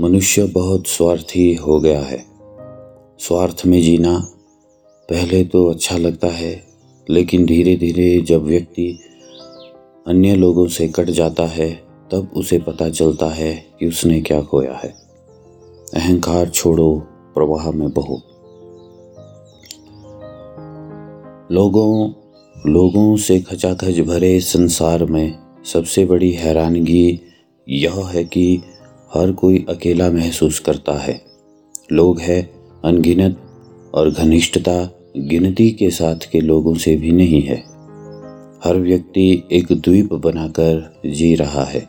मनुष्य बहुत स्वार्थी हो गया है। स्वार्थ में जीना पहले तो अच्छा लगता है, लेकिन धीरे धीरे जब व्यक्ति अन्य लोगों से कट जाता है, तब उसे पता चलता है कि उसने क्या खोया है। अहंकार छोड़ो, प्रवाह में बहो। लोगों लोगों से खचाखच भरे संसार में सबसे बड़ी हैरानगी यह है कि हर कोई अकेला महसूस करता है। लोग हैं अनगिनत और घनिष्ठता गिनती के साथ के लोगों से भी नहीं है। हर व्यक्ति एक द्वीप बनाकर जी रहा है।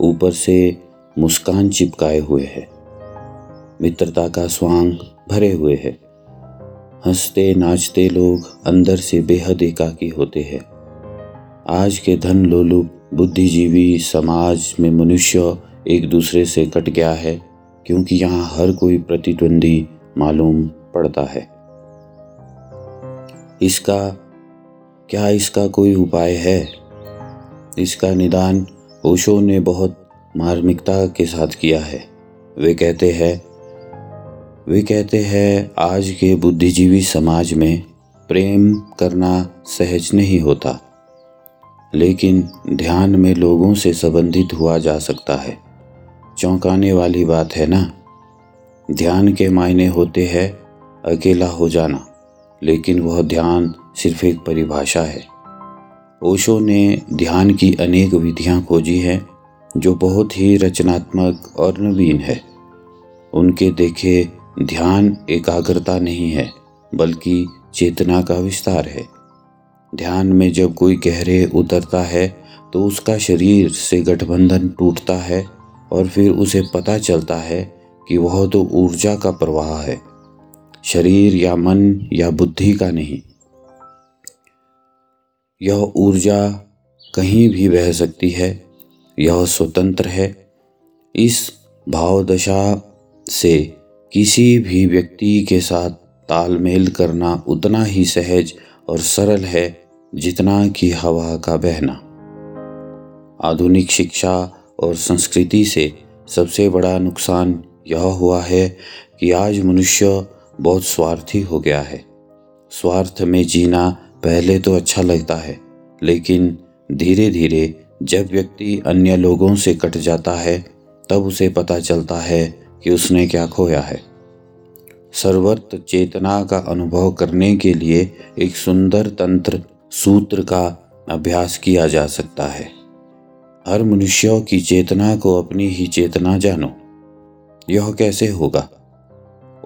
ऊपर से मुस्कान चिपकाए हुए है। मित्रता का स्वांग भरे हुए है। हँसते नाचते लोग अंदर से बेहद एकाकी होते हैं। आज के धन लोलुप बुद्धिजीवी समाज में मनुष्य एक दूसरे से कट गया है, क्योंकि यहाँ हर कोई प्रतिद्वंदी मालूम पड़ता है। इसका, क्या इसका कोई उपाय है? इसका निदान ओशो ने बहुत मार्मिकता के साथ किया है। वे कहते हैं, वे कहते हैं, आज के बुद्धिजीवी समाज में प्रेम करना सहज नहीं होता, लेकिन ध्यान में लोगों से संबंधित हुआ जा सकता है। चौंकाने वाली बात है ना? ध्यान के मायने होते हैं अकेला हो जाना, लेकिन वह ध्यान सिर्फ़ एक परिभाषा है। ओशो ने ध्यान की अनेक विधियाँ खोजी हैं, जो बहुत ही रचनात्मक और नवीन है। उनके देखे ध्यान एकाग्रता नहीं है, बल्कि चेतना का विस्तार है। ध्यान में जब कोई गहरे उतरता है तो उसका शरीर से गठबंधन टूटता है और फिर उसे पता चलता है कि वह तो ऊर्जा का प्रवाह है, शरीर या मन या बुद्धि का नहीं। यह ऊर्जा कहीं भी बह सकती है, यह स्वतंत्र है। इस भावदशा से किसी भी व्यक्ति के साथ तालमेल करना उतना ही सहज और सरल है जितना कि हवा का बहना। आधुनिक शिक्षा और संस्कृति से सबसे बड़ा नुकसान यह हुआ है कि आज मनुष्य बहुत स्वार्थी हो गया है। स्वार्थ में जीना पहले तो अच्छा लगता है, लेकिन धीरे धीरे जब व्यक्ति अन्य लोगों से कट जाता है, तब उसे पता चलता है कि उसने क्या खोया है। सर्वत्र चेतना का अनुभव करने के लिए एक सुंदर तंत्र सूत्र का अभ्यास किया जा सकता है। हर मनुष्य की चेतना को अपनी ही चेतना जानो। यह कैसे होगा?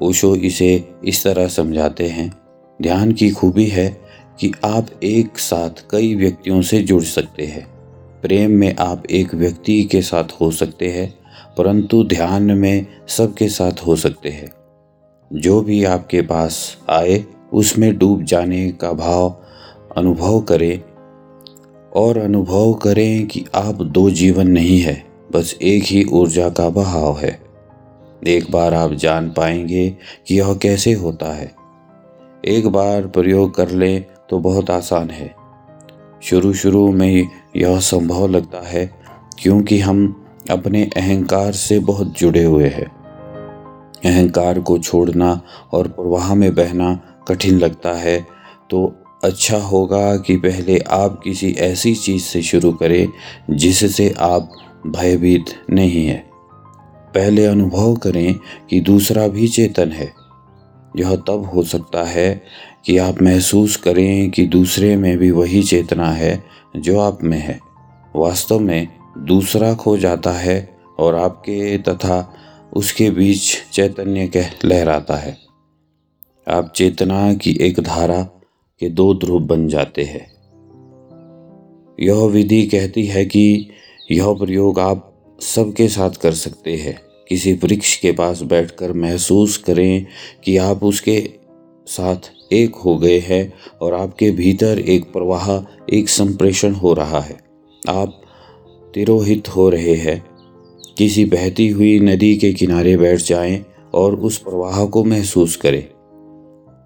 ओशो इसे इस तरह समझाते हैं। ध्यान की खूबी है कि आप एक साथ कई व्यक्तियों से जुड़ सकते हैं। प्रेम में आप एक व्यक्ति के साथ हो सकते हैं, परंतु ध्यान में सबके साथ हो सकते हैं। जो भी आपके पास आए, उसमें डूब जाने का भाव अनुभव करें और अनुभव करें कि आप दो जीवन नहीं है, बस एक ही ऊर्जा का बहाव है। एक बार आप जान पाएँगे कि यह कैसे होता है। एक बार प्रयोग कर लें तो बहुत आसान है। शुरू शुरू में यह संभव लगता है क्योंकि हम अपने अहंकार से बहुत जुड़े हुए हैं। अहंकार को छोड़ना और प्रवाह में बहना कठिन लगता है तो अच्छा होगा कि पहले आप किसी ऐसी चीज़ से शुरू करें जिससे आप भयभीत नहीं हैं। पहले अनुभव करें कि दूसरा भी चेतन है। यह तब हो सकता है कि आप महसूस करें कि दूसरे में भी वही चेतना है जो आप में है। वास्तव में दूसरा खो जाता है और आपके तथा उसके बीच चैतन्य कह लहराता है। आप चेतना की एक धारा के दो ध्रुव बन जाते हैं। यह विधि कहती है कि यह प्रयोग आप सबके साथ कर सकते हैं। किसी वृक्ष के पास बैठकर महसूस करें कि आप उसके साथ एक हो गए हैं और आपके भीतर एक प्रवाह, एक संप्रेषण हो रहा है। आप तिरोहित हो रहे हैं। किसी बहती हुई नदी के किनारे बैठ जाएँ और उस प्रवाह को महसूस करें।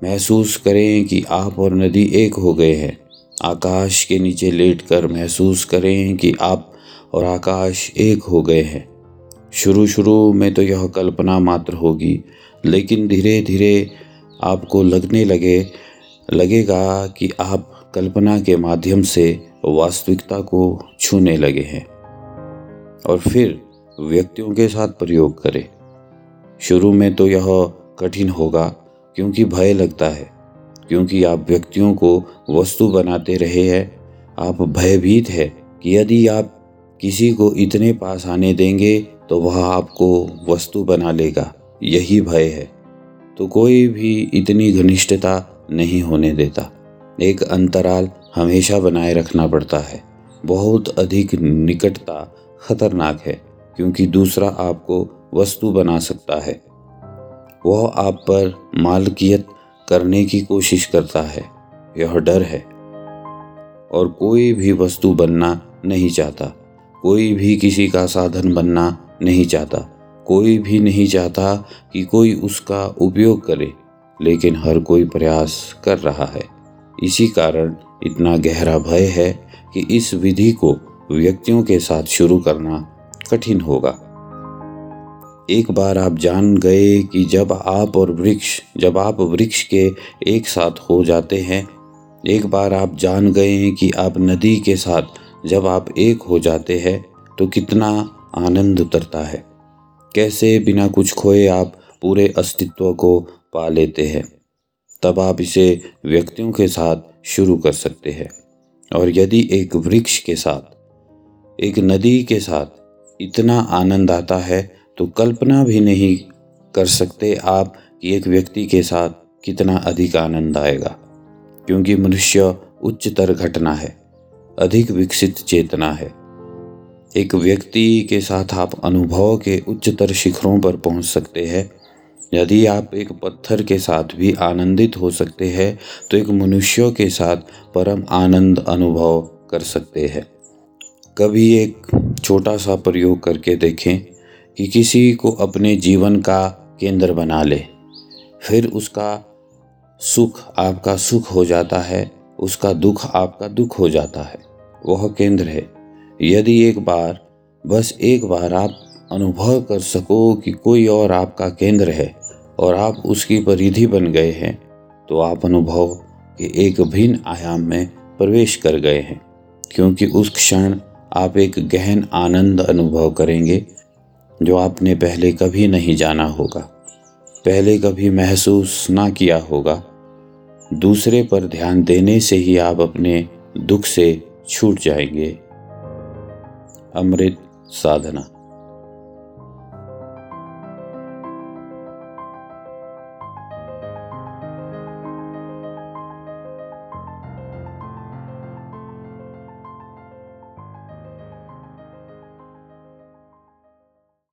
महसूस करें कि आप और नदी एक हो गए हैं। आकाश के नीचे लेटकर महसूस करें कि आप और आकाश एक हो गए हैं। शुरू शुरू में तो यह कल्पना मात्र होगी, लेकिन धीरे धीरे आपको लगने लगे, लगेगा कि आप कल्पना के माध्यम से वास्तविकता को छूने लगे हैं। और फिर व्यक्तियों के साथ प्रयोग करें। शुरू में तो यह कठिन होगा क्योंकि भय लगता है, क्योंकि आप व्यक्तियों को वस्तु बनाते रहे हैं, आप भयभीत है कि यदि आप किसी को इतने पास आने देंगे तो वह आपको वस्तु बना लेगा। यही भय है। तो कोई भी इतनी घनिष्ठता नहीं होने देता। एक अंतराल हमेशा बनाए रखना पड़ता है। बहुत अधिक निकटता खतरनाक है, क्योंकि दूसरा आपको वस्तु बना सकता है। वह आप पर मालकियत करने की कोशिश करता है। यह डर है। और कोई भी वस्तु बनना नहीं चाहता। कोई भी किसी का साधन बनना नहीं चाहता। कोई भी नहीं चाहता कि कोई उसका उपयोग करे, लेकिन हर कोई प्रयास कर रहा है। इसी कारण इतना गहरा भय है कि इस विधि को व्यक्तियों के साथ शुरू करना कठिन होगा। एक बार आप जान गए कि जब आप और वृक्ष, जब आप वृक्ष के एक साथ हो जाते हैं, एक बार आप जान गए कि आप नदी के साथ जब आप एक हो जाते हैं तो कितना आनंद उतरता है। कैसे बिना कुछ खोए आप पूरे अस्तित्व को पा लेते हैं। तब आप इसे व्यक्तियों के साथ शुरू कर सकते हैं। और यदि एक वृक्ष के साथ, एक नदी के साथ इतना आनंद आता है तो कल्पना भी नहीं कर सकते आप कि एक व्यक्ति के साथ कितना अधिक आनंद आएगा, क्योंकि मनुष्य उच्चतर घटना है, अधिक विकसित चेतना है। एक व्यक्ति के साथ आप अनुभव के उच्चतर शिखरों पर पहुँच सकते हैं। यदि आप एक पत्थर के साथ भी आनंदित हो सकते हैं तो एक मनुष्य के साथ परम आनंद अनुभव कर सकते हैं। कभी एक छोटा सा प्रयोग करके देखें। कि किसी को अपने जीवन का केंद्र बना ले। फिर उसका सुख आपका सुख हो जाता है, उसका दुख आपका दुख हो जाता है। वह केंद्र है। यदि एक बार, बस एक बार आप अनुभव कर सको कि कोई और आपका केंद्र है और आप उसकी परिधि बन गए हैं तो आप अनुभव के एक भिन्न आयाम में प्रवेश कर गए हैं। क्योंकि उस क्षण आप एक गहन आनंद अनुभव करेंगे जो आपने पहले कभी नहीं जाना होगा, पहले कभी महसूस ना किया होगा। दूसरे पर ध्यान देने से ही आप अपने दुख से छूट जाएँगे। अमृत साधना।